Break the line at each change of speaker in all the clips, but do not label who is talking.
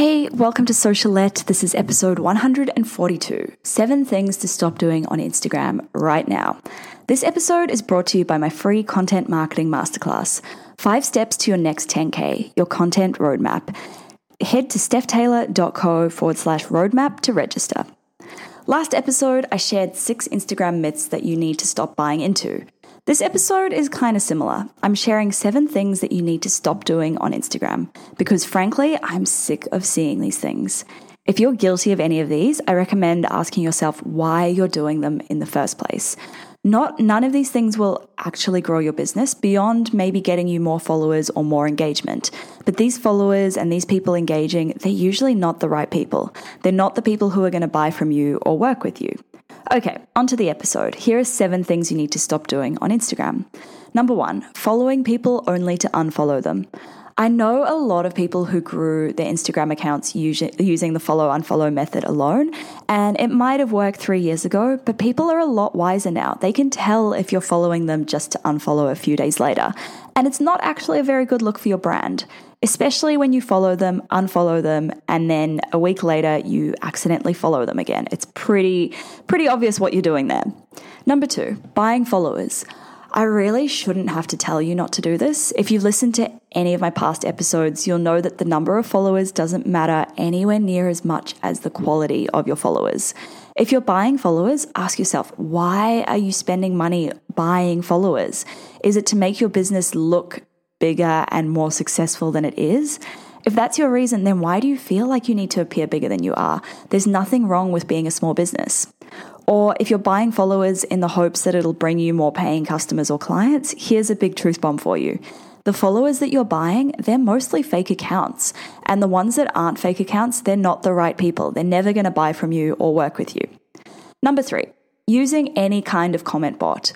Hey, welcome to Socialette. This is episode 142 Seven Things to Stop Doing on Instagram Right Now. This episode is brought to you by my free content marketing masterclass Five Steps to Your Next 10K, Your Content Roadmap. Head to stephtaylor.co forward slash roadmap to register. Last episode, I shared six Instagram myths that you need to stop buying into. This episode is kind of similar. I'm sharing seven things that you need to stop doing on Instagram because, frankly, I'm sick of seeing these things. If you're guilty of any of these, I recommend asking yourself why you're doing them in the first place. Not none of these things will actually grow your business beyond maybe getting you more followers or more engagement. But these followers and these people engaging, they're usually not the right people. They're not the people who are going to buy from you or work with you. Okay, onto the episode. Here are seven things you need to stop doing on Instagram. Number one, following people only to unfollow them. I know a lot of people who grew their Instagram accounts using the follow unfollow method alone, and it might have worked three years ago, but people are a lot wiser now. They can tell if you're following them just to unfollow a few days later, and it's not actually a very good look for your brand especially when you follow them, unfollow them, and then a week later you accidentally follow them again. It's pretty pretty obvious what you're doing there. Number 2, buying followers. I really shouldn't have to tell you not to do this. If you've listened to any of my past episodes, you'll know that the number of followers doesn't matter anywhere near as much as the quality of your followers. If you're buying followers, ask yourself, why are you spending money buying followers? Is it to make your business look bigger and more successful than it is. If that's your reason, then why do you feel like you need to appear bigger than you are? There's nothing wrong with being a small business. Or if you're buying followers in the hopes that it'll bring you more paying customers or clients, here's a big truth bomb for you. The followers that you're buying, they're mostly fake accounts. And the ones that aren't fake accounts, they're not the right people. They're never going to buy from you or work with you. Number three, using any kind of comment bot.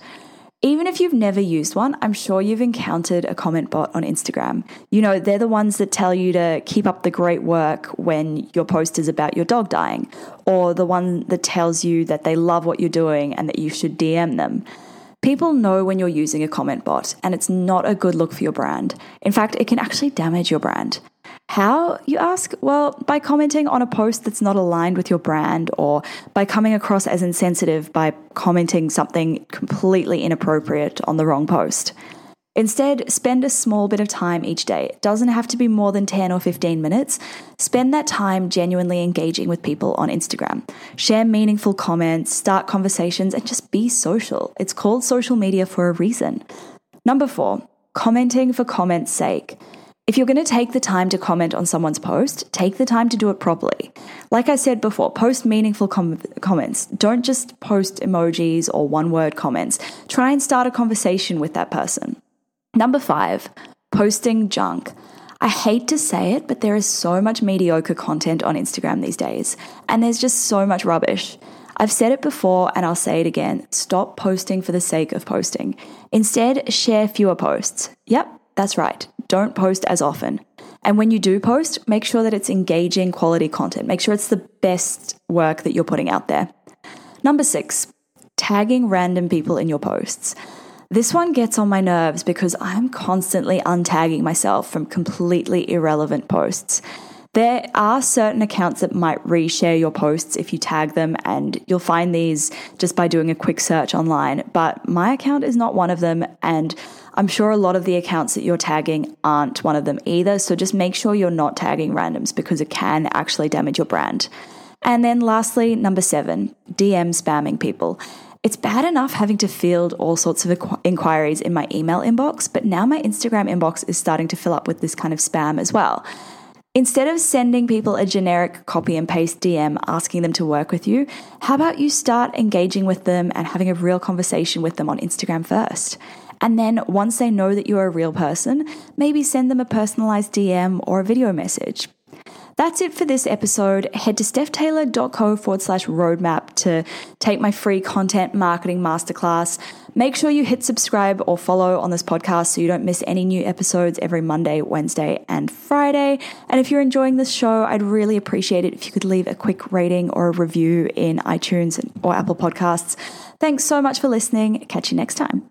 Even if you've never used one, I'm sure you've encountered a comment bot on Instagram. You know, they're the ones that tell you to keep up the great work when your post is about your dog dying, or the one that tells you that they love what you're doing and that you should DM them. People know when you're using a comment bot, and it's not a good look for your brand. In fact, it can actually damage your brand. How, you ask? Well, by commenting on a post that's not aligned with your brand, or by coming across as insensitive by commenting something completely inappropriate on the wrong post. Instead, spend a small bit of time each day. It doesn't have to be more than 10 or 15 minutes. Spend that time genuinely engaging with people on Instagram. Share meaningful comments, start conversations, and just be social. It's called social media for a reason. Number four, commenting for comment's sake. If you're going to take the time to comment on someone's post, take the time to do it properly. Like I said before, post meaningful com- comments. Don't just post emojis or one word comments. Try and start a conversation with that person. Number five, posting junk. I hate to say it, but there is so much mediocre content on Instagram these days, and there's just so much rubbish. I've said it before and I'll say it again stop posting for the sake of posting. Instead, share fewer posts. Yep, that's right. Don't post as often. And when you do post, make sure that it's engaging quality content. Make sure it's the best work that you're putting out there. Number six, tagging random people in your posts. This one gets on my nerves because I'm constantly untagging myself from completely irrelevant posts. There are certain accounts that might reshare your posts if you tag them, and you'll find these just by doing a quick search online. But my account is not one of them, and I'm sure a lot of the accounts that you're tagging aren't one of them either. So just make sure you're not tagging randoms because it can actually damage your brand. And then lastly, number seven, DM spamming people. It's bad enough having to field all sorts of inquiries in my email inbox, but now my Instagram inbox is starting to fill up with this kind of spam as well. Instead of sending people a generic copy and paste DM asking them to work with you, how about you start engaging with them and having a real conversation with them on Instagram first? And then once they know that you're a real person, maybe send them a personalized DM or a video message. That's it for this episode. Head to stephtaylor.co forward slash roadmap to take my free content marketing masterclass. Make sure you hit subscribe or follow on this podcast so you don't miss any new episodes every Monday, Wednesday, and Friday. And if you're enjoying this show, I'd really appreciate it if you could leave a quick rating or a review in iTunes or Apple Podcasts. Thanks so much for listening. Catch you next time.